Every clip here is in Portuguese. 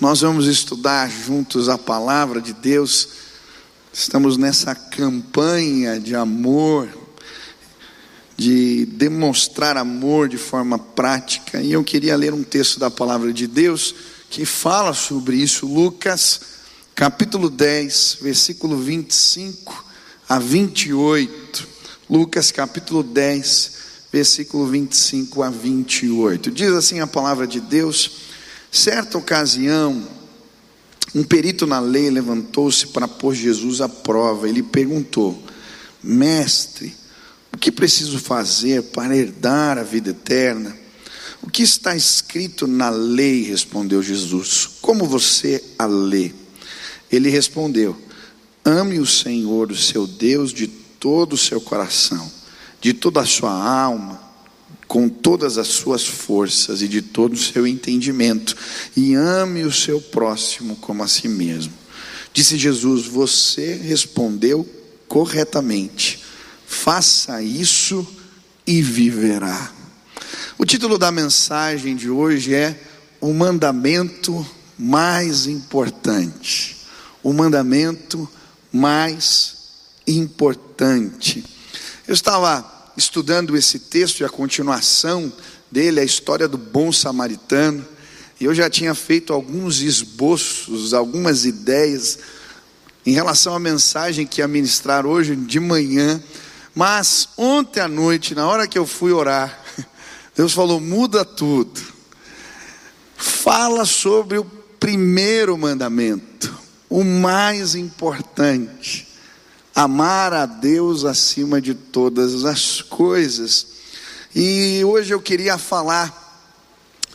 Nós vamos estudar juntos a palavra de Deus. Estamos nessa campanha de amor, de demonstrar amor de forma prática. E eu queria ler um texto da palavra de Deus que fala sobre isso, Lucas, capítulo 10, versículo 25 a 28. Lucas, capítulo 10, versículo 25 a 28. Diz assim a palavra de Deus: Certa ocasião, um perito na lei levantou-se para pôr Jesus à prova. Ele perguntou: Mestre, o que preciso fazer para herdar a vida eterna? O que está escrito na lei? respondeu Jesus. Como você a lê? Ele respondeu: Ame o Senhor, o seu Deus, de todo o seu coração, de toda a sua alma com todas as suas forças e de todo o seu entendimento, e ame o seu próximo como a si mesmo. Disse Jesus: Você respondeu corretamente, faça isso e viverá. O título da mensagem de hoje é O Mandamento Mais Importante. O mandamento mais importante. Eu estava estudando esse texto e a continuação dele, a história do bom samaritano, e eu já tinha feito alguns esboços, algumas ideias em relação à mensagem que ia ministrar hoje de manhã, mas ontem à noite, na hora que eu fui orar, Deus falou: muda tudo, fala sobre o primeiro mandamento, o mais importante amar a Deus acima de todas as coisas. E hoje eu queria falar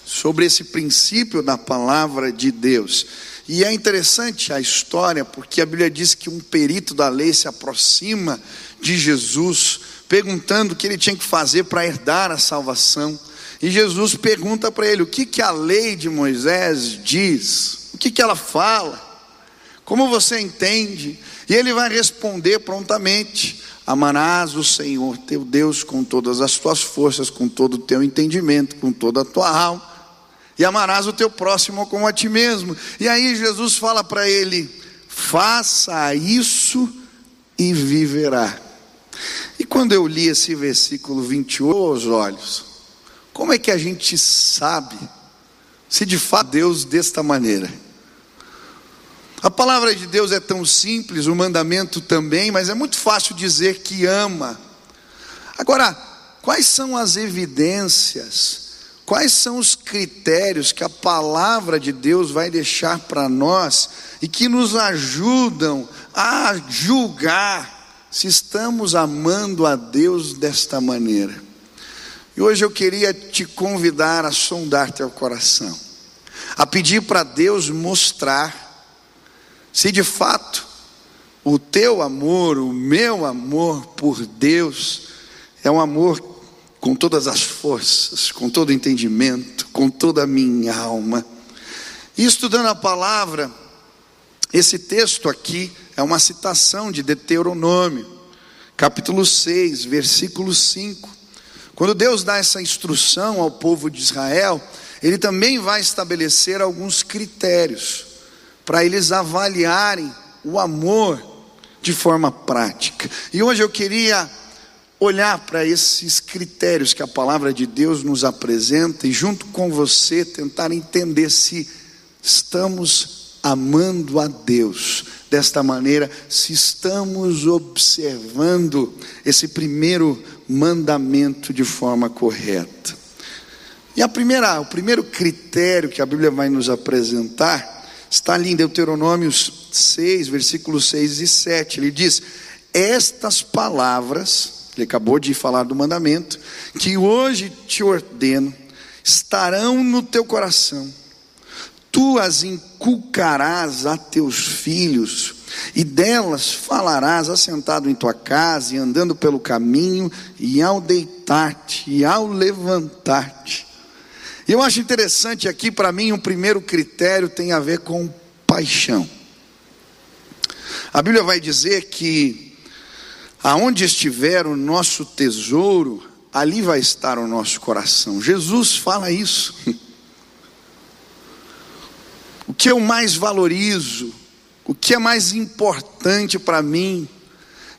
sobre esse princípio da palavra de Deus. E é interessante a história, porque a Bíblia diz que um perito da lei se aproxima de Jesus, perguntando o que ele tinha que fazer para herdar a salvação. E Jesus pergunta para ele: o que, que a lei de Moisés diz? O que, que ela fala? Como você entende? E ele vai responder prontamente: Amarás o Senhor teu Deus com todas as tuas forças, com todo o teu entendimento, com toda a tua alma, e amarás o teu próximo como a ti mesmo. E aí Jesus fala para ele: Faça isso e viverá. E quando eu li esse versículo 28 aos olhos, como é que a gente sabe se de fato Deus desta maneira? A palavra de Deus é tão simples, o mandamento também, mas é muito fácil dizer que ama. Agora, quais são as evidências, quais são os critérios que a palavra de Deus vai deixar para nós e que nos ajudam a julgar se estamos amando a Deus desta maneira? E hoje eu queria te convidar a sondar teu coração, a pedir para Deus mostrar se de fato o teu amor, o meu amor por Deus, é um amor com todas as forças, com todo o entendimento, com toda a minha alma. E estudando a palavra, esse texto aqui é uma citação de Deuteronômio, capítulo 6, versículo 5. Quando Deus dá essa instrução ao povo de Israel, ele também vai estabelecer alguns critérios para eles avaliarem o amor de forma prática. E hoje eu queria olhar para esses critérios que a palavra de Deus nos apresenta e, junto com você, tentar entender se estamos amando a Deus desta maneira, se estamos observando esse primeiro mandamento de forma correta. E a primeira, o primeiro critério que a Bíblia vai nos apresentar Está ali em Deuteronômio 6, versículos 6 e 7. Ele diz: Estas palavras, ele acabou de falar do mandamento, que hoje te ordeno, estarão no teu coração. Tu as inculcarás a teus filhos, e delas falarás assentado em tua casa e andando pelo caminho, e ao deitar-te e ao levantar-te. E eu acho interessante aqui, para mim, um primeiro critério tem a ver com paixão. A Bíblia vai dizer que aonde estiver o nosso tesouro, ali vai estar o nosso coração. Jesus fala isso. o que eu mais valorizo, o que é mais importante para mim.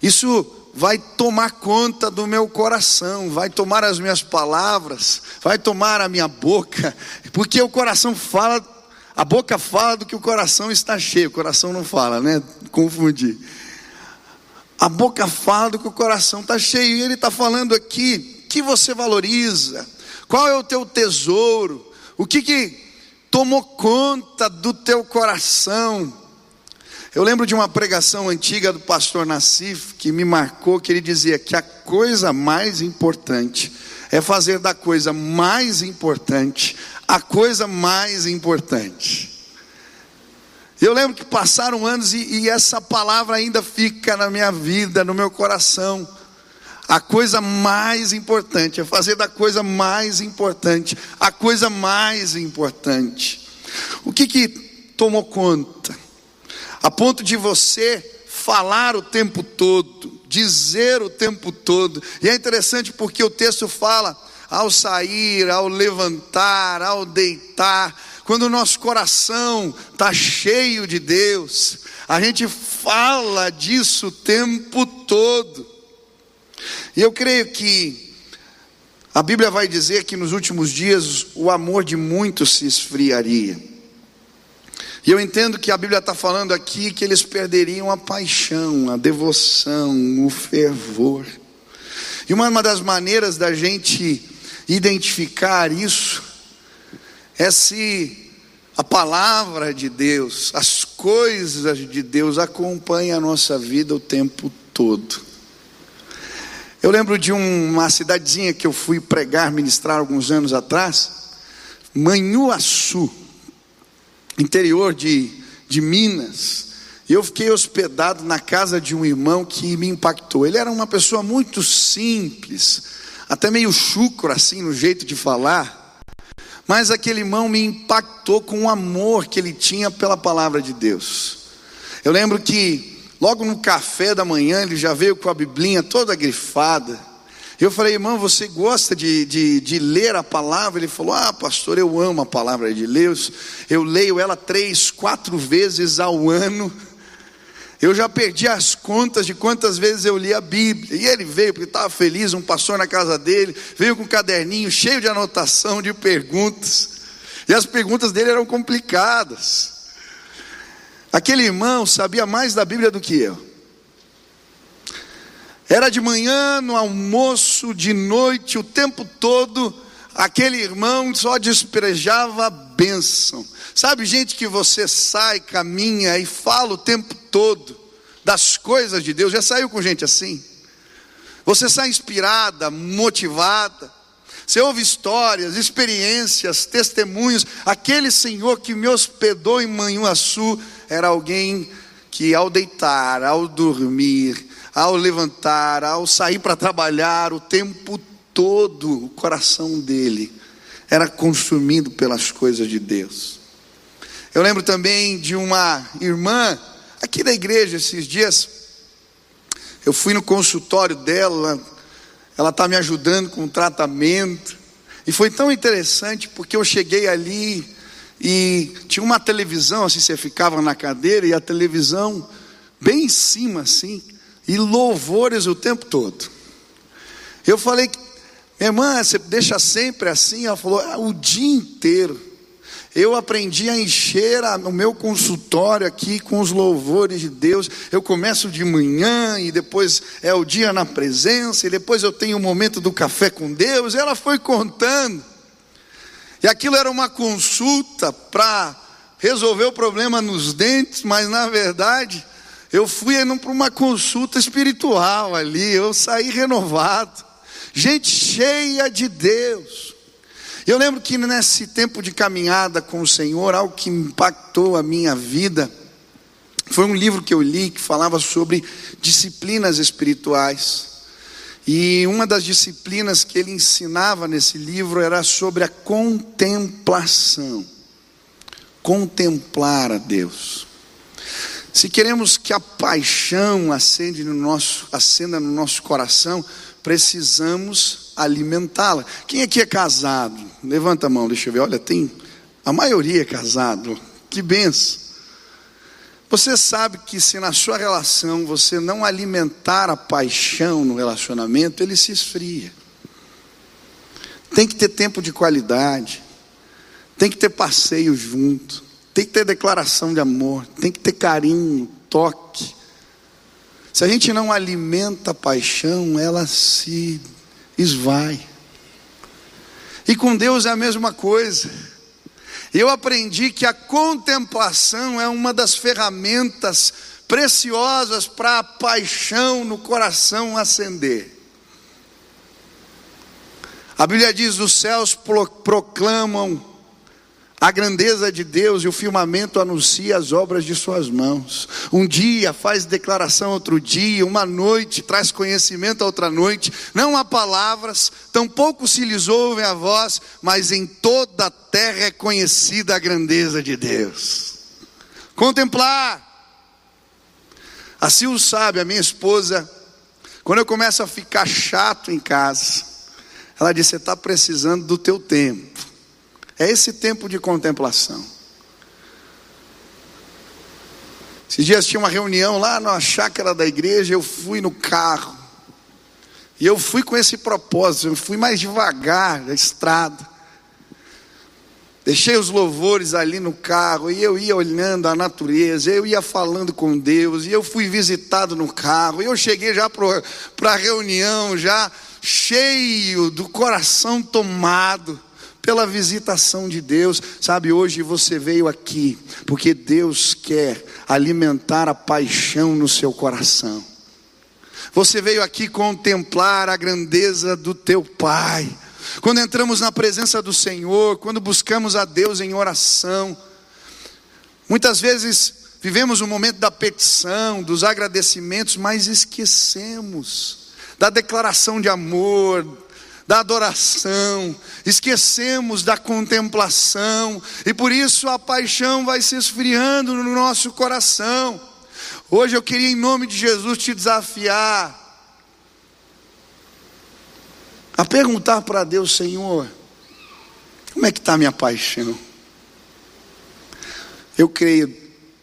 Isso vai tomar conta do meu coração, vai tomar as minhas palavras, vai tomar a minha boca, porque o coração fala, a boca fala do que o coração está cheio, o coração não fala, né? Confundi. A boca fala do que o coração está cheio, e ele está falando aqui que você valoriza, qual é o teu tesouro, o que que tomou conta do teu coração, eu lembro de uma pregação antiga do pastor Nassif que me marcou, que ele dizia que a coisa mais importante é fazer da coisa mais importante a coisa mais importante. Eu lembro que passaram anos e, e essa palavra ainda fica na minha vida, no meu coração. A coisa mais importante é fazer da coisa mais importante a coisa mais importante. O que que tomou conta? A ponto de você falar o tempo todo, dizer o tempo todo. E é interessante porque o texto fala ao sair, ao levantar, ao deitar, quando o nosso coração está cheio de Deus, a gente fala disso o tempo todo. E eu creio que a Bíblia vai dizer que nos últimos dias o amor de muitos se esfriaria. E eu entendo que a Bíblia está falando aqui que eles perderiam a paixão, a devoção, o fervor. E uma, das maneiras da gente identificar isso é se a palavra de Deus, as coisas de Deus acompanham a nossa vida o tempo todo. Eu lembro de uma cidadezinha que eu fui pregar, ministrar alguns anos atrás, Manhuaçu interior de, de Minas. E eu fiquei hospedado na casa de um irmão que me impactou. Ele era uma pessoa muito simples, até meio chucro assim no jeito de falar. Mas aquele irmão me impactou com o amor que ele tinha pela palavra de Deus. Eu lembro que logo no café da manhã ele já veio com a biblinha toda grifada. Eu falei, irmão, você gosta de, de, de, ler a palavra? Ele falou, ah, pastor, eu amo a palavra de Deus. Eu leio ela três, quatro vezes ao ano. Eu já perdi as contas de quantas vezes eu li a Bíblia. E ele veio porque estava feliz, um pastor na casa dele, veio com um caderninho cheio de anotação, de perguntas. E as perguntas dele eram complicadas. Aquele irmão sabia mais da Bíblia do que eu. Era de manhã, no almoço, de noite, o tempo todo, aquele irmão só despejava bênção. Sabe, gente que você sai, caminha e fala o tempo todo das coisas de Deus. Já saiu com gente assim? Você sai inspirada, motivada. Você ouve histórias, experiências, testemunhos. Aquele senhor que me hospedou em Manhuaçu era alguém que, ao deitar, ao dormir, ao levantar, ao sair para trabalhar, o tempo todo o coração dele era consumido pelas coisas de Deus. Eu lembro também de uma irmã aqui da igreja esses dias. Eu fui no consultório dela, ela está me ajudando com o tratamento. E foi tão interessante porque eu cheguei ali e tinha uma televisão, assim, você ficava na cadeira e a televisão bem em cima, assim e louvores o tempo todo. Eu falei, minha irmã, você deixa sempre assim? Ela falou, ah, o dia inteiro. Eu aprendi a encher a, o meu consultório aqui com os louvores de Deus. Eu começo de manhã e depois é o dia na presença, e depois eu tenho o momento do café com Deus. E ela foi contando. E aquilo era uma consulta para resolver o problema nos dentes, mas na verdade eu fui para uma consulta espiritual ali, eu saí renovado. Gente cheia de Deus. Eu lembro que nesse tempo de caminhada com o Senhor, algo que impactou a minha vida, foi um livro que eu li que falava sobre disciplinas espirituais. E uma das disciplinas que ele ensinava nesse livro era sobre a contemplação. Contemplar a Deus. Se queremos que a paixão acende no nosso, acenda no nosso coração, precisamos alimentá-la. Quem aqui é casado? Levanta a mão, deixa eu ver. Olha, tem a maioria é casado. que benção. Você sabe que se na sua relação você não alimentar a paixão no relacionamento, ele se esfria. Tem que ter tempo de qualidade, tem que ter passeio junto, tem que ter declaração de amor, tem que ter carinho, toque. Se a gente não alimenta a paixão, ela se esvai. E com Deus é a mesma coisa. Eu aprendi que a contemplação é uma das ferramentas preciosas para a paixão no coração acender. A Bíblia diz: os céus proclamam a grandeza de Deus e o firmamento anuncia as obras de suas mãos. Um dia faz declaração outro dia, uma noite traz conhecimento a outra noite. Não há palavras, tampouco se lhes ouve a voz, mas em toda a terra é conhecida a grandeza de Deus. Contemplar. Assim o sabe, a minha esposa, quando eu começo a ficar chato em casa, ela disse: Você está precisando do teu tempo. É esse tempo de contemplação. Esses dias tinha uma reunião lá na chácara da igreja, eu fui no carro. E eu fui com esse propósito, eu fui mais devagar da estrada. Deixei os louvores ali no carro e eu ia olhando a natureza, eu ia falando com Deus, e eu fui visitado no carro, e eu cheguei já para a reunião, já cheio do coração tomado pela visitação de Deus. Sabe, hoje você veio aqui porque Deus quer alimentar a paixão no seu coração. Você veio aqui contemplar a grandeza do teu Pai. Quando entramos na presença do Senhor, quando buscamos a Deus em oração, muitas vezes vivemos o momento da petição, dos agradecimentos, mas esquecemos da declaração de amor, da adoração, esquecemos da contemplação, e por isso a paixão vai se esfriando no nosso coração. Hoje eu queria, em nome de Jesus, te desafiar a perguntar para Deus, Senhor, como é que está a minha paixão? Eu creio,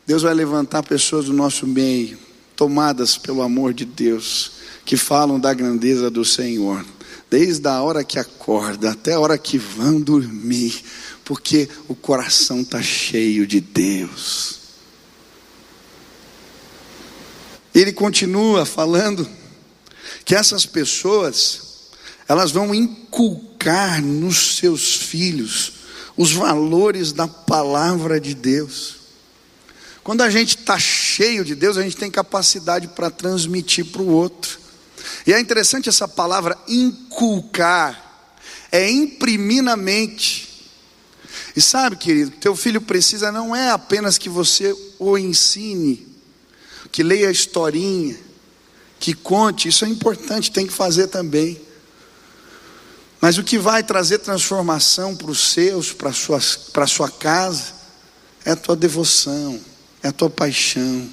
Deus vai levantar pessoas do nosso meio, tomadas pelo amor de Deus, que falam da grandeza do Senhor desde a hora que acorda até a hora que vão dormir, porque o coração está cheio de Deus. Ele continua falando que essas pessoas, elas vão inculcar nos seus filhos os valores da palavra de Deus. Quando a gente está cheio de Deus, a gente tem capacidade para transmitir para o outro. E é interessante essa palavra inculcar, é imprimir na mente. E sabe, querido, teu filho precisa não é apenas que você o ensine, que leia a historinha, que conte, isso é importante, tem que fazer também. Mas o que vai trazer transformação para os seus, para a sua casa, é a tua devoção, é a tua paixão,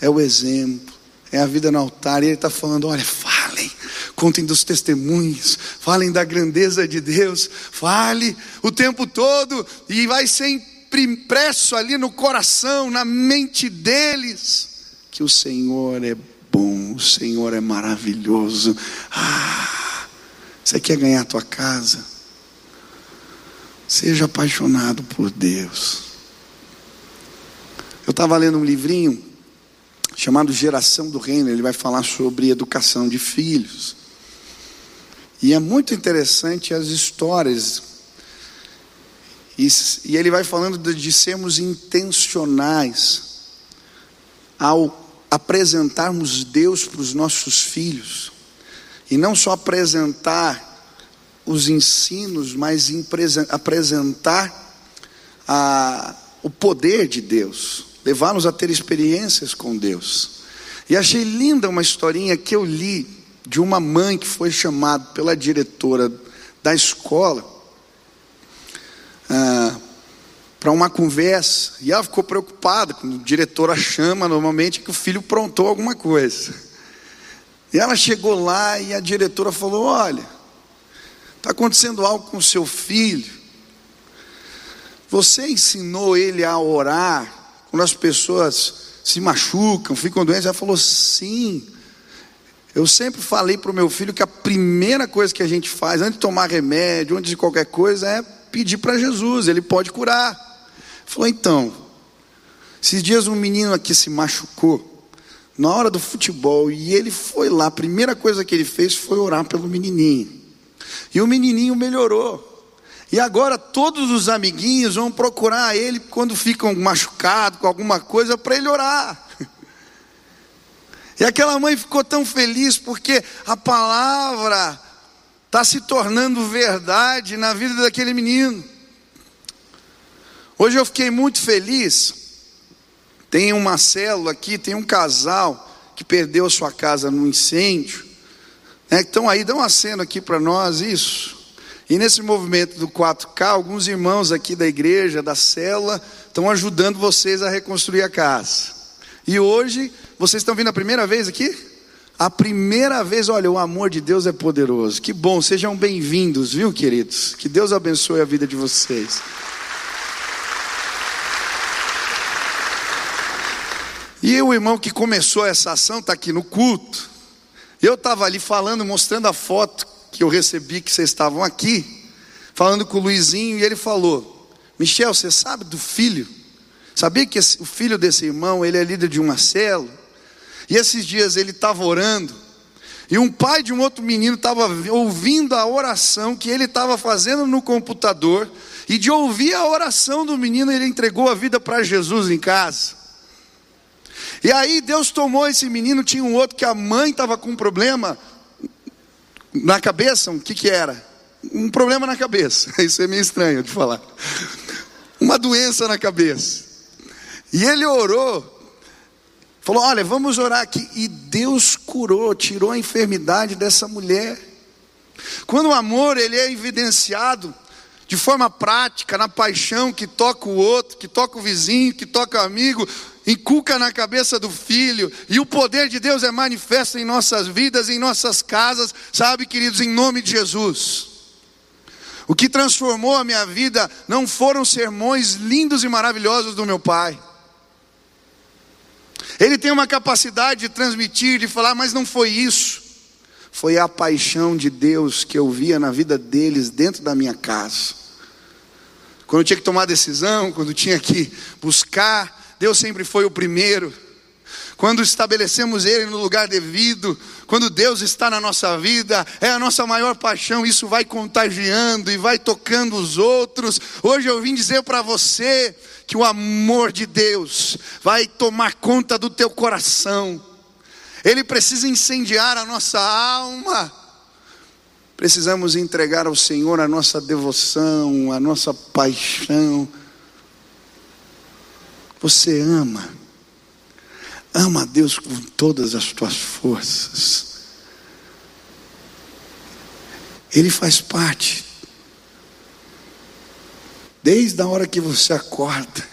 é o exemplo é a vida no altar, e ele está falando: olha, falem, contem dos testemunhos, falem da grandeza de Deus, fale o tempo todo, e vai ser impresso ali no coração, na mente deles, que o Senhor é bom, o Senhor é maravilhoso. Ah, você quer ganhar a tua casa? Seja apaixonado por Deus. Eu estava lendo um livrinho chamado Geração do Reino. Ele vai falar sobre educação de filhos. E é muito interessante as histórias. E, e ele vai falando de, de sermos intencionais ao apresentarmos Deus para os nossos filhos. E não só apresentar os ensinos, mas apresentar a, o poder de Deus levá-los a ter experiências com Deus. E achei linda uma historinha que eu li de uma mãe que foi chamada pela diretora da escola ah, para uma conversa. E ela ficou preocupada, quando a diretora chama, normalmente, que o filho prontou alguma coisa. E ela chegou lá e a diretora falou: Olha, está acontecendo algo com o seu filho. Você ensinou ele a orar quando as pessoas se machucam, ficam doentes? Ela falou: sim. Eu sempre falei para o meu filho que a primeira coisa que a gente faz, antes de tomar remédio, antes de qualquer coisa, é pedir para Jesus, ele pode curar. Falou, então, esses dias um menino aqui se machucou, na hora do futebol, e ele foi lá, a primeira coisa que ele fez foi orar pelo menininho. E o menininho melhorou. E agora todos os amiguinhos vão procurar ele quando ficam machucados com alguma coisa para ele orar. E aquela mãe ficou tão feliz porque a palavra está se tornando verdade na vida daquele menino. Hoje eu fiquei muito feliz. Tem uma célula aqui, tem um casal que perdeu sua casa no incêndio. Né? Então aí, dá um aceno aqui para nós, isso. E nesse movimento do 4K, alguns irmãos aqui da igreja, da célula, estão ajudando vocês a reconstruir a casa. E hoje vocês estão vindo a primeira vez aqui? A primeira vez, olha, o amor de Deus é poderoso. Que bom, sejam bem-vindos, viu, queridos? Que Deus abençoe a vida de vocês. E o irmão que começou essa ação está aqui no culto. Eu estava ali falando, mostrando a foto que eu recebi que vocês estavam aqui, falando com o Luizinho, e ele falou: Michel, você sabe do filho? Sabia que esse, o filho desse irmão, ele é líder de uma célula? E esses dias ele estava orando, e um pai de um outro menino estava ouvindo a oração que ele estava fazendo no computador, e de ouvir a oração do menino, ele entregou a vida para Jesus em casa. E aí Deus tomou esse menino, tinha um outro que a mãe estava com um problema na cabeça, o que que era? Um problema na cabeça. Isso é meio estranho de falar. Uma doença na cabeça. E ele orou Falou: Olha, vamos orar aqui. E Deus curou, tirou a enfermidade dessa mulher. Quando o amor ele é evidenciado de forma prática, na paixão que toca o outro, que toca o vizinho, que toca o amigo, inculca na cabeça do filho, e o poder de Deus é manifesto em nossas vidas, em nossas casas, sabe, queridos, em nome de Jesus. O que transformou a minha vida não foram sermões lindos e maravilhosos do meu pai. Ele tem uma capacidade de transmitir, de falar, mas não foi isso. Foi a paixão de Deus que eu via na vida deles dentro da minha casa. Quando eu tinha que tomar decisão, quando tinha que buscar, Deus sempre foi o primeiro. Quando estabelecemos Ele no lugar devido, quando Deus está na nossa vida, é a nossa maior paixão, isso vai contagiando e vai tocando os outros. Hoje eu vim dizer para você que o amor de Deus vai tomar conta do teu coração, ele precisa incendiar a nossa alma. Precisamos entregar ao Senhor a nossa devoção, a nossa paixão. Você ama, ama a Deus com todas as tuas forças. Ele faz parte Desde a hora que você acorda,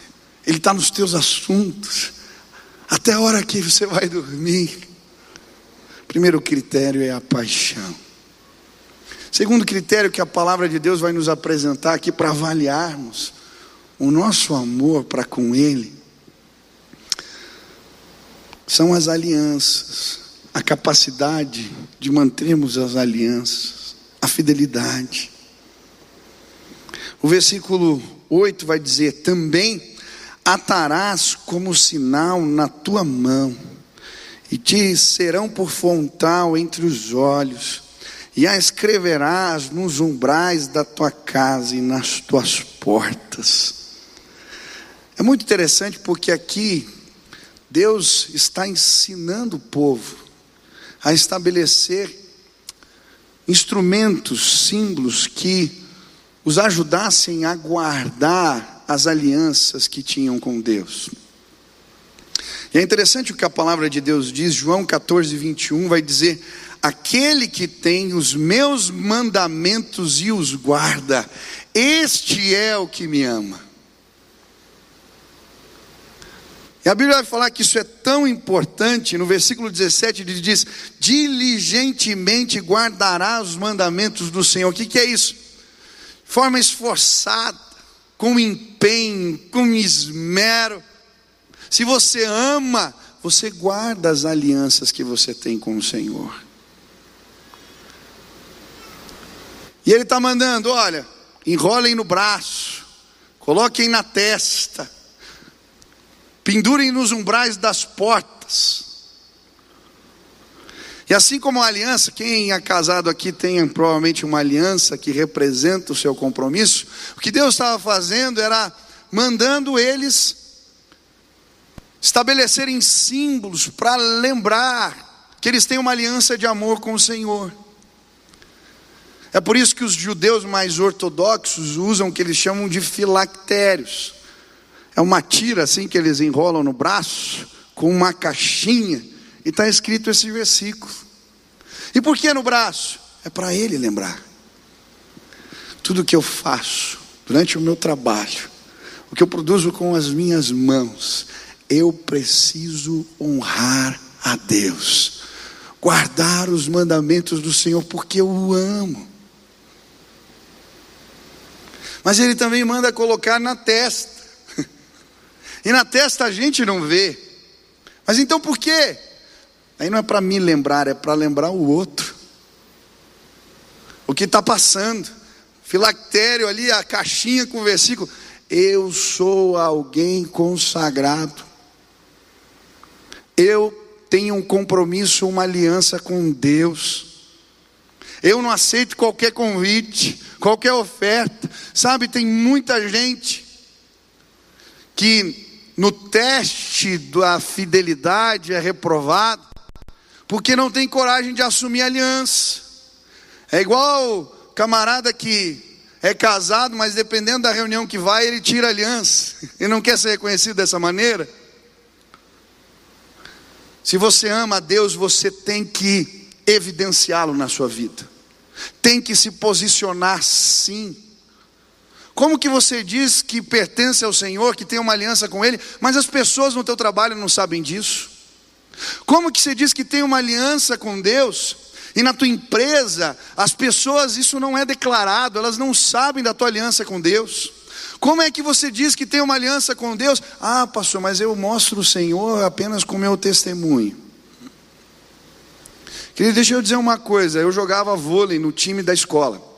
Ele está nos teus assuntos, até a hora que você vai dormir. Primeiro critério é a paixão. Segundo critério que a palavra de Deus vai nos apresentar aqui para avaliarmos o nosso amor para com Ele, são as alianças, a capacidade de mantermos as alianças, a fidelidade. O versículo 8 vai dizer: Também atarás como sinal na tua mão, e te serão por frontal entre os olhos, e a escreverás nos umbrais da tua casa e nas tuas portas. É muito interessante porque aqui Deus está ensinando o povo a estabelecer instrumentos, símbolos que os ajudassem a guardar as alianças que tinham com Deus. E é interessante o que a palavra de Deus diz, João 14, 21 vai dizer: Aquele que tem os meus mandamentos e os guarda, este é o que me ama. E a Bíblia vai falar que isso é tão importante, no versículo 17 ele diz: diligentemente guardará os mandamentos do Senhor. O que, que é isso? forma esforçada, com empenho, com esmero. Se você ama, você guarda as alianças que você tem com o Senhor. E Ele está mandando: olha, enrolem no braço, coloquem na testa, pendurem nos umbrais das portas. E assim como a aliança, quem é casado aqui tem provavelmente uma aliança que representa o seu compromisso. O que Deus estava fazendo era mandando eles estabelecerem símbolos para lembrar que eles têm uma aliança de amor com o Senhor. É por isso que os judeus mais ortodoxos usam o que eles chamam de filactérios. É uma tira assim que eles enrolam no braço, com uma caixinha e está escrito esse versículo. E por que no braço? É para ele lembrar. Tudo que eu faço durante o meu trabalho, o que eu produzo com as minhas mãos, eu preciso honrar a Deus, guardar os mandamentos do Senhor, porque eu o amo. Mas Ele também manda colocar na testa, e na testa a gente não vê. Mas então por quê? Aí não é para me lembrar, é para lembrar o outro. O que está passando. Filactério ali, a caixinha com o versículo. Eu sou alguém consagrado. Eu tenho um compromisso, uma aliança com Deus. Eu não aceito qualquer convite, qualquer oferta. Sabe, tem muita gente que no teste da fidelidade é reprovado porque não tem coragem de assumir aliança. É igual camarada que é casado, mas dependendo da reunião que vai, ele tira aliança. Ele não quer ser reconhecido dessa maneira. Se você ama a Deus, você tem que evidenciá-lo na sua vida. Tem que se posicionar sim. Como que você diz que pertence ao Senhor, que tem uma aliança com Ele, mas as pessoas no teu trabalho não sabem disso? Como que você diz que tem uma aliança com Deus e na tua empresa as pessoas isso não é declarado, elas não sabem da tua aliança com Deus? Como é que você diz que tem uma aliança com Deus? Ah, pastor, mas eu mostro o Senhor apenas com meu testemunho. Querido, deixa eu dizer uma coisa, eu jogava vôlei no time da escola.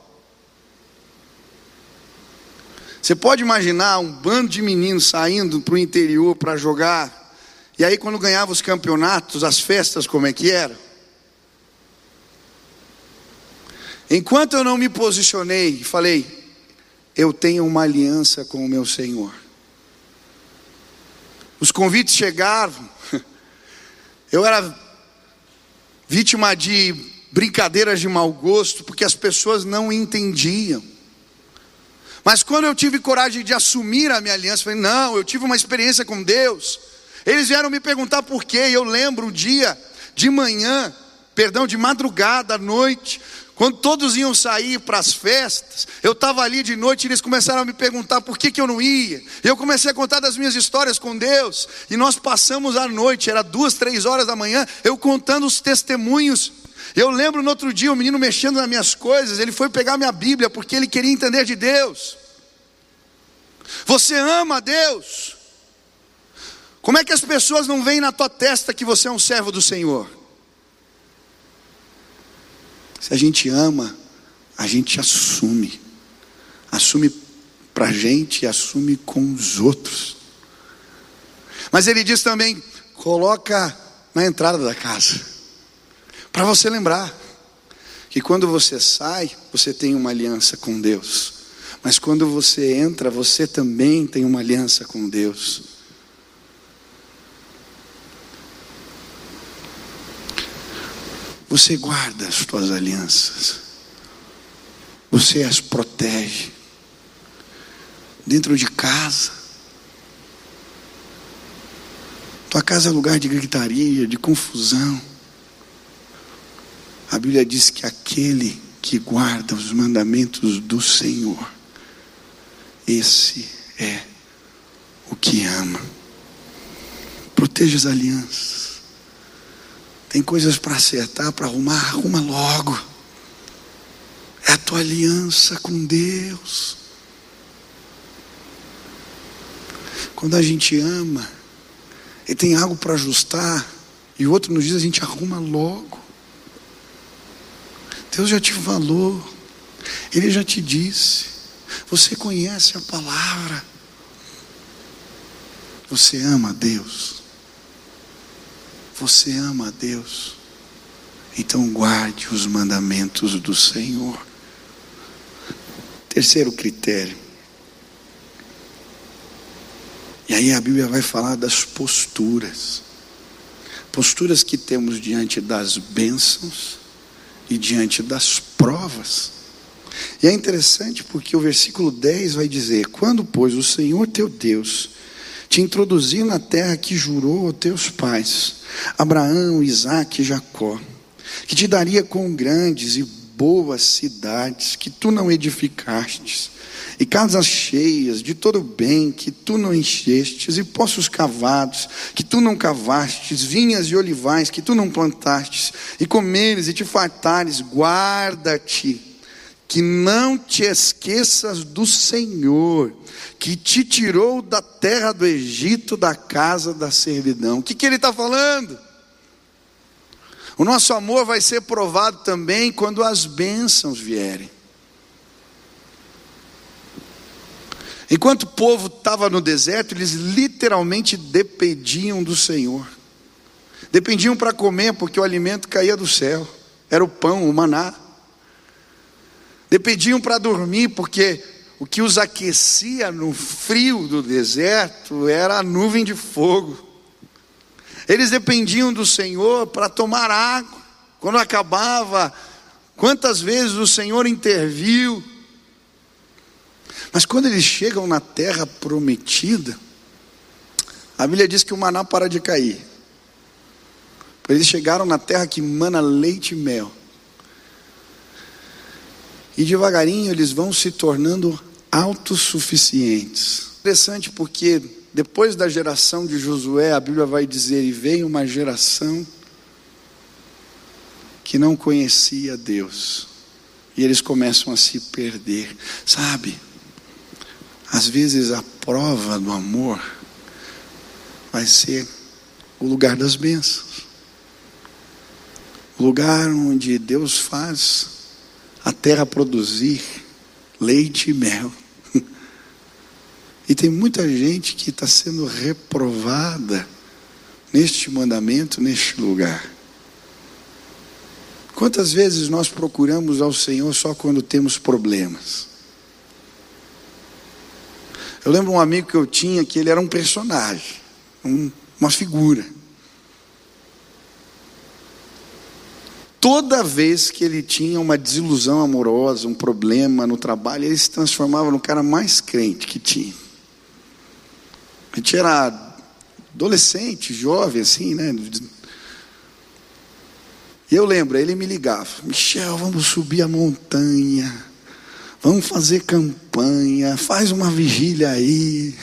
Você pode imaginar um bando de meninos saindo para o interior para jogar e aí, quando ganhava os campeonatos, as festas, como é que era? Enquanto eu não me posicionei e falei, eu tenho uma aliança com o meu Senhor. Os convites chegavam, eu era vítima de brincadeiras de mau gosto, porque as pessoas não entendiam. Mas quando eu tive coragem de assumir a minha aliança, falei: não, eu tive uma experiência com Deus. Eles vieram me perguntar por quê. Eu lembro um dia de manhã, perdão, de madrugada, à noite, quando todos iam sair para as festas, eu estava ali de noite e eles começaram a me perguntar por que, que eu não ia. Eu comecei a contar das minhas histórias com Deus, e nós passamos a noite, era duas, três horas da manhã, eu contando os testemunhos. Eu lembro no outro dia o menino mexendo nas minhas coisas, ele foi pegar minha Bíblia porque ele queria entender de Deus. Você ama Deus? Como é que as pessoas não veem na tua testa que você é um servo do Senhor? Se a gente ama, a gente assume. Assume para a gente e assume com os outros. Mas ele diz também: coloca na entrada da casa. Para você lembrar que quando você sai, você tem uma aliança com Deus. Mas quando você entra, você também tem uma aliança com Deus. Você guarda as tuas alianças. Você as protege. Dentro de casa. Tua casa é lugar de gritaria, de confusão. A Bíblia diz que aquele que guarda os mandamentos do Senhor, esse é o que ama. Proteja as alianças. Tem coisas para acertar, para arrumar, arruma logo. É a tua aliança com Deus. Quando a gente ama, e tem algo para ajustar, e o outro nos diz a gente arruma logo. Deus já te falou, Ele já te disse, você conhece a palavra, você ama Deus, você ama Deus, então guarde os mandamentos do Senhor. Terceiro critério. E aí a Bíblia vai falar das posturas. Posturas que temos diante das bênçãos e diante das provas. E é interessante porque o versículo 10 vai dizer: Quando, pois, o Senhor teu Deus te introduzir na terra que jurou aos teus pais, Abraão, Isaque e Jacó, que te daria com grandes e boas cidades que tu não edificastes, e casas cheias de todo bem que tu não enchestes, e poços cavados que tu não cavastes, vinhas e olivais que tu não plantastes, e comeres e te fartares, guarda-te, que não te esqueças do Senhor, que te tirou da terra do Egito, da casa da servidão. O que, que ele está falando? O nosso amor vai ser provado também quando as bênçãos vierem. Enquanto o povo estava no deserto, eles literalmente dependiam do Senhor. Dependiam para comer, porque o alimento caía do céu. Era o pão, o maná. Dependiam para dormir, porque o que os aquecia no frio do deserto era a nuvem de fogo. Eles dependiam do Senhor para tomar água. Quando acabava, quantas vezes o Senhor interviu. Mas quando eles chegam na terra prometida, a Bíblia diz que o maná para de cair. Eles chegaram na terra que mana leite e mel. E devagarinho eles vão se tornando autossuficientes. Interessante porque depois da geração de Josué, a Bíblia vai dizer: e veio uma geração que não conhecia Deus. E eles começam a se perder. Sabe? Às vezes a prova do amor vai ser o lugar das bênçãos. O lugar onde Deus faz a terra produzir leite e mel. E tem muita gente que está sendo reprovada neste mandamento, neste lugar. Quantas vezes nós procuramos ao Senhor só quando temos problemas? Eu lembro um amigo que eu tinha que ele era um personagem, um, uma figura. Toda vez que ele tinha uma desilusão amorosa, um problema no trabalho, ele se transformava no cara mais crente que tinha. A gente era adolescente, jovem, assim, né? E eu lembro, ele me ligava: Michel, vamos subir a montanha, vamos fazer campanha, faz uma vigília aí.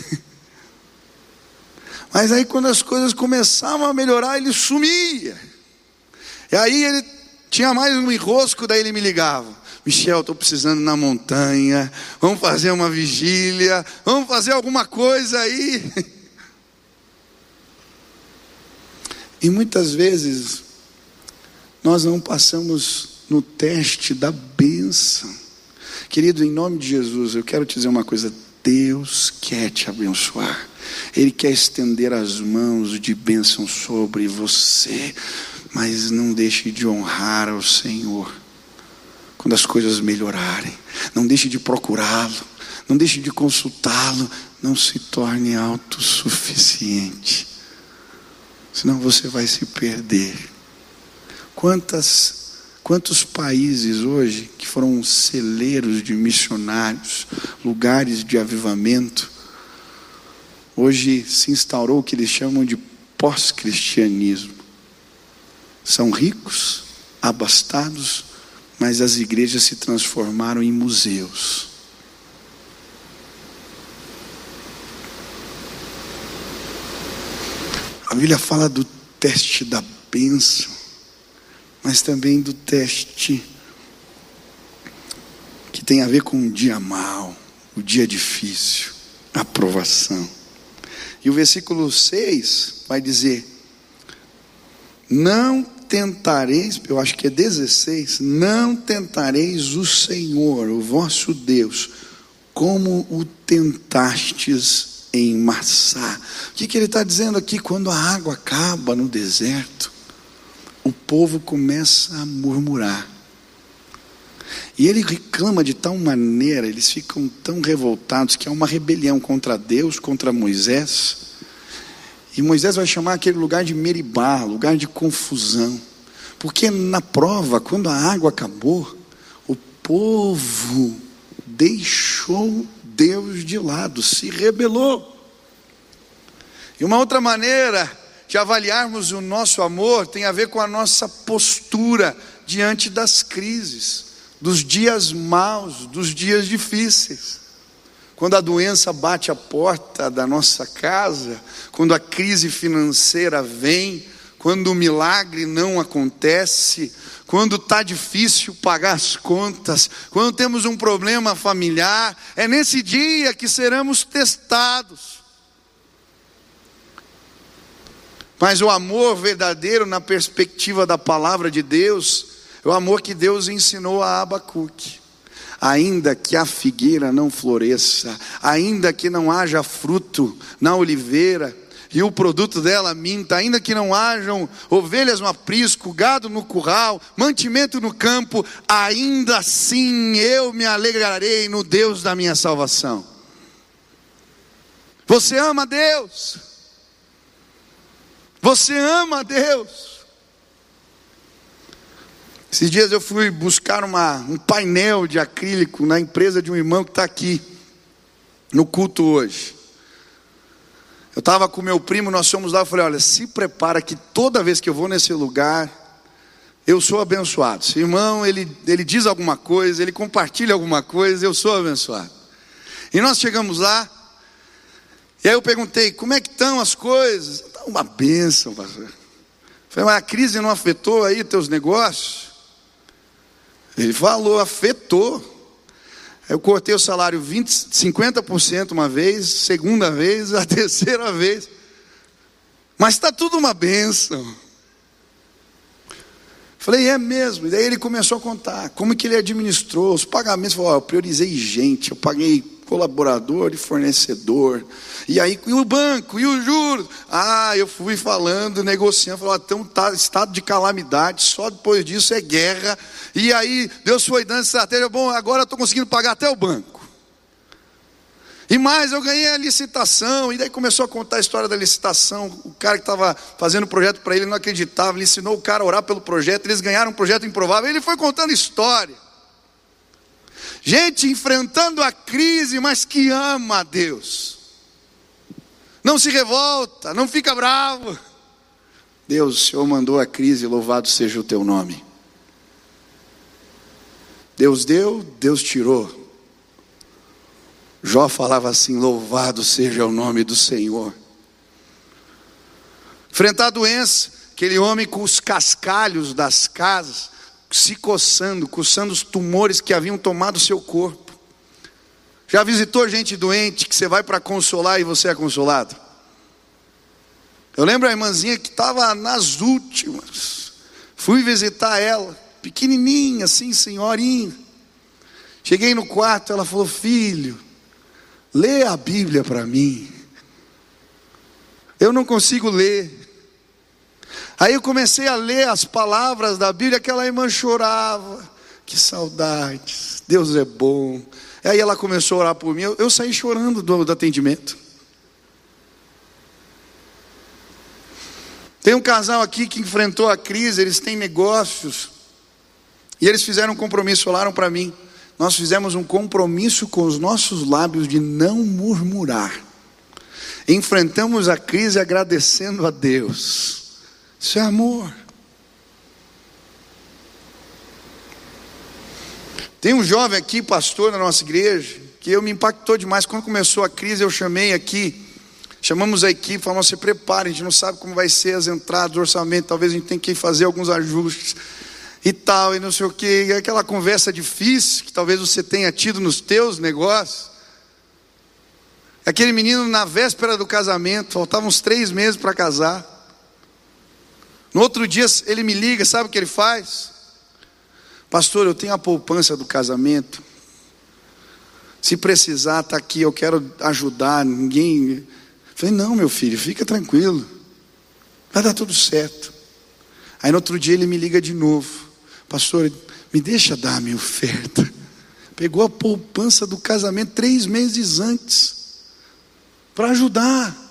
Mas aí, quando as coisas começavam a melhorar, ele sumia. E aí, ele tinha mais um enrosco, daí ele me ligava: Michel, estou precisando na montanha, vamos fazer uma vigília, vamos fazer alguma coisa aí. E muitas vezes nós não passamos no teste da bênção. Querido, em nome de Jesus, eu quero te dizer uma coisa: Deus quer te abençoar, Ele quer estender as mãos de bênção sobre você, mas não deixe de honrar ao Senhor quando as coisas melhorarem. Não deixe de procurá-lo, não deixe de consultá-lo, não se torne autossuficiente. Senão você vai se perder. Quantas quantos países hoje que foram celeiros de missionários, lugares de avivamento, hoje se instaurou o que eles chamam de pós-cristianismo. São ricos, abastados, mas as igrejas se transformaram em museus. A Bíblia fala do teste da bênção, mas também do teste que tem a ver com o dia mau, o dia difícil, a aprovação. E o versículo 6 vai dizer: Não tentareis, eu acho que é 16, não tentareis o Senhor, o vosso Deus, como o tentastes em Massá. O que, que ele está dizendo aqui? Quando a água acaba no deserto, o povo começa a murmurar. E ele reclama de tal maneira, eles ficam tão revoltados que há uma rebelião contra Deus, contra Moisés. E Moisés vai chamar aquele lugar de Meribá, lugar de confusão. Porque na prova, quando a água acabou, o povo deixou Deus de lado, se rebelou. E uma outra maneira de avaliarmos o nosso amor tem a ver com a nossa postura diante das crises dos dias maus, dos dias difíceis. Quando a doença bate a porta da nossa casa, quando a crise financeira vem, quando o milagre não acontece, quando está difícil pagar as contas, quando temos um problema familiar, é nesse dia que seremos testados. Mas o amor verdadeiro, na perspectiva da palavra de Deus, é o amor que Deus ensinou a Abacuque. Ainda que a figueira não floresça, ainda que não haja fruto na oliveira, e o produto dela minta, ainda que não hajam ovelhas no aprisco, gado no curral, mantimento no campo, ainda assim eu me alegrarei no Deus da minha salvação. Você ama Deus? Você ama Deus? Esses dias eu fui buscar uma, um painel de acrílico na empresa de um irmão que está aqui, no culto hoje. Eu estava com meu primo, nós fomos lá, eu falei, olha, se prepara que toda vez que eu vou nesse lugar, eu sou abençoado. Se irmão, ele, ele diz alguma coisa, ele compartilha alguma coisa, eu sou abençoado. E nós chegamos lá, e aí eu perguntei, como é que estão as coisas? Está uma bênção, pastor. falei, mas a crise não afetou aí teus negócios? Ele falou, afetou. Eu cortei o salário 20, 50% uma vez, segunda vez, a terceira vez. Mas está tudo uma benção. Falei, é mesmo. E daí ele começou a contar como que ele administrou os pagamentos. Falou, eu priorizei gente, eu paguei colaborador e fornecedor. E aí, e o banco, e o juros. Ah, eu fui falando, negociando, falou, então tá estado de calamidade, só depois disso é guerra. E aí, Deus foi dando estratégia, bom, agora eu estou conseguindo pagar até o banco. E mais, eu ganhei a licitação, e daí começou a contar a história da licitação. O cara que estava fazendo o projeto para ele não acreditava, ele ensinou o cara a orar pelo projeto, eles ganharam um projeto improvável, ele foi contando história. Gente enfrentando a crise, mas que ama a Deus. Não se revolta, não fica bravo. Deus, o Senhor mandou a crise, louvado seja o teu nome. Deus deu, Deus tirou. Jó falava assim: louvado seja o nome do Senhor. Enfrentar a doença, aquele homem com os cascalhos das casas, se coçando, coçando os tumores que haviam tomado seu corpo. Já visitou gente doente que você vai para consolar e você é consolado? Eu lembro a irmãzinha que estava nas últimas. Fui visitar ela, pequenininha, assim, senhorinha. Cheguei no quarto, ela falou: Filho, lê a Bíblia para mim. Eu não consigo ler. Aí eu comecei a ler as palavras da Bíblia, aquela irmã chorava. Que saudades, Deus é bom. Aí ela começou a orar por mim, eu, eu saí chorando do, do atendimento. Tem um casal aqui que enfrentou a crise, eles têm negócios, e eles fizeram um compromisso, falaram para mim. Nós fizemos um compromisso com os nossos lábios de não murmurar. Enfrentamos a crise agradecendo a Deus. Isso é amor. Tem um jovem aqui, pastor na nossa igreja, que eu me impactou demais. Quando começou a crise, eu chamei aqui, chamamos a equipe, falamos: se prepare, a gente não sabe como vai ser as entradas, o orçamento, talvez a gente tenha que fazer alguns ajustes e tal, e não sei o que, aquela conversa difícil que talvez você tenha tido nos teus negócios. Aquele menino, na véspera do casamento, faltavam uns três meses para casar. No outro dia, ele me liga, sabe o que ele faz? Pastor, eu tenho a poupança do casamento. Se precisar, está aqui, eu quero ajudar. Ninguém. Falei, não, meu filho, fica tranquilo. Vai dar tudo certo. Aí no outro dia ele me liga de novo. Pastor, me deixa dar a minha oferta. Pegou a poupança do casamento três meses antes para ajudar.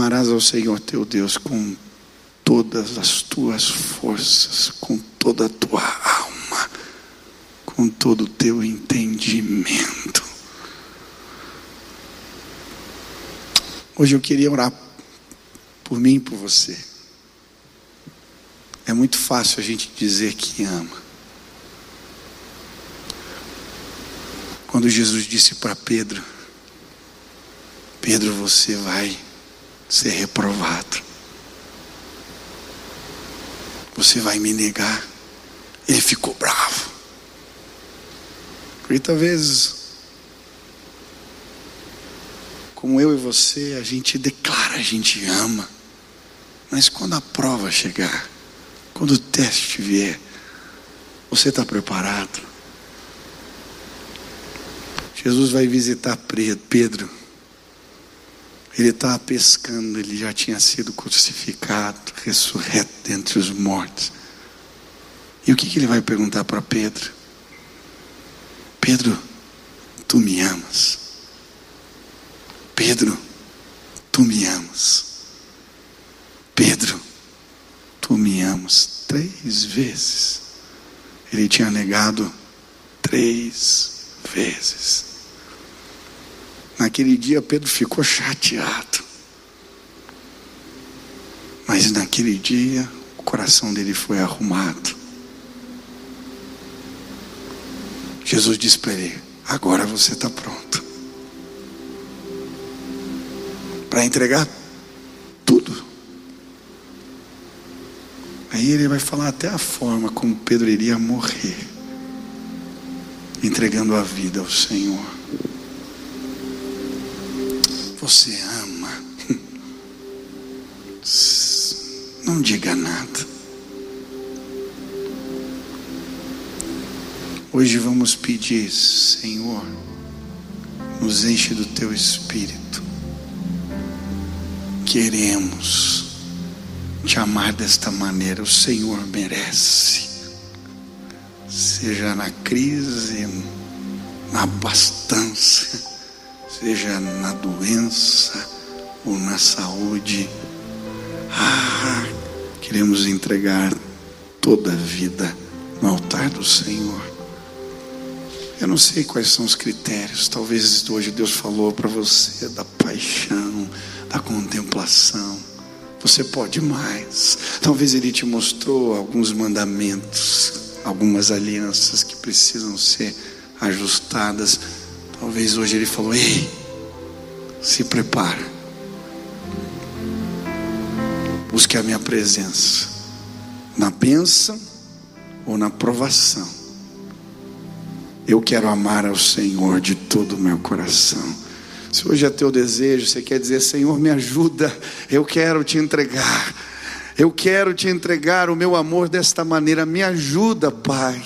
Amarás ao Senhor teu Deus com todas as tuas forças, com toda a tua alma, com todo o teu entendimento. Hoje eu queria orar por mim e por você. É muito fácil a gente dizer que ama. Quando Jesus disse para Pedro: Pedro, você vai ser reprovado. Você vai me negar. Ele ficou bravo. Muitas vezes, como eu e você, a gente declara, a gente ama. Mas quando a prova chegar, quando o teste vier, você está preparado? Jesus vai visitar Pedro. Ele estava pescando, ele já tinha sido crucificado, ressurreto dentre os mortos. E o que, que ele vai perguntar para Pedro? Pedro, tu me amas. Pedro, tu me amas. Pedro, tu me amas. Três vezes. Ele tinha negado três vezes. Naquele dia Pedro ficou chateado. Mas naquele dia o coração dele foi arrumado. Jesus disse para ele: Agora você está pronto para entregar tudo. Aí ele vai falar até a forma como Pedro iria morrer, entregando a vida ao Senhor. Você ama. Não diga nada. Hoje vamos pedir, Senhor, nos enche do teu espírito. Queremos te amar desta maneira. O Senhor merece. Seja na crise, na abastança, seja na doença ou na saúde. Ah, queremos entregar toda a vida no altar do Senhor. Eu não sei quais são os critérios. Talvez hoje Deus falou para você da paixão, da contemplação. Você pode mais. Talvez Ele te mostrou alguns mandamentos, algumas alianças que precisam ser ajustadas. Talvez hoje Ele falou: Ei, se prepara. Busque a minha presença na bênção ou na provação eu quero amar ao Senhor de todo o meu coração. Se hoje é teu desejo, você quer dizer, Senhor, me ajuda, eu quero te entregar. Eu quero te entregar o meu amor desta maneira. Me ajuda, Pai.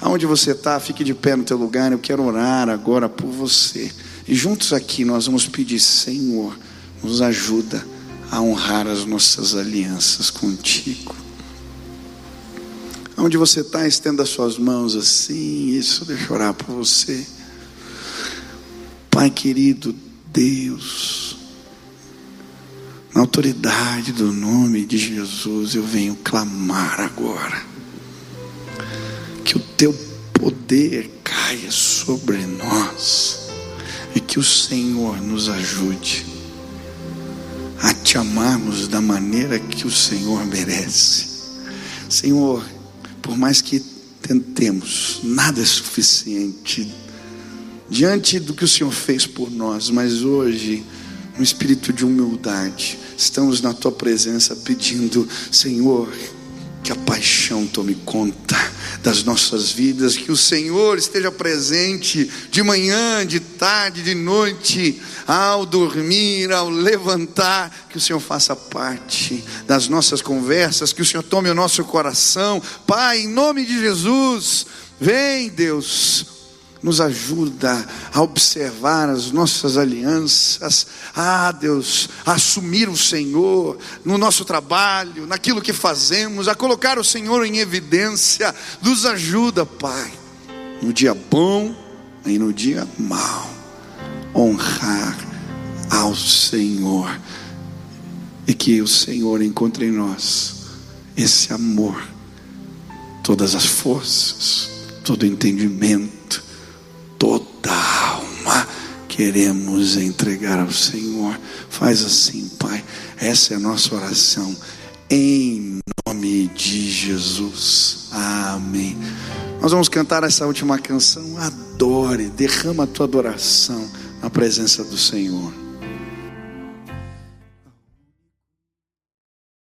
Aonde você está, fique de pé no teu lugar. Eu quero orar agora por você. E juntos aqui nós vamos pedir, Senhor, nos ajuda a honrar as nossas alianças contigo. Onde você está, estenda suas mãos assim. Isso, deixa eu orar por você. Pai querido, Deus, na autoridade do nome de Jesus, eu venho clamar agora. Que o teu poder caia sobre nós e que o Senhor nos ajude a te amarmos da maneira que o Senhor merece. Senhor, por mais que tentemos, nada é suficiente diante do que o Senhor fez por nós, mas hoje um espírito de humildade. Estamos na tua presença pedindo, Senhor, que a paixão tome conta das nossas vidas, que o Senhor esteja presente de manhã, de tarde, de noite, ao dormir, ao levantar, que o Senhor faça parte das nossas conversas, que o Senhor tome o nosso coração, Pai, em nome de Jesus, vem Deus, nos ajuda a observar as nossas alianças, ah Deus, a assumir o Senhor no nosso trabalho, naquilo que fazemos, a colocar o Senhor em evidência, nos ajuda, Pai, no dia bom e no dia mau, honrar ao Senhor, e que o Senhor encontre em nós esse amor, todas as forças, todo entendimento, toda alma queremos entregar ao Senhor. Faz assim, Pai. Essa é a nossa oração. Em nome de Jesus. Amém. Nós vamos cantar essa última canção. Adore, derrama a tua adoração na presença do Senhor.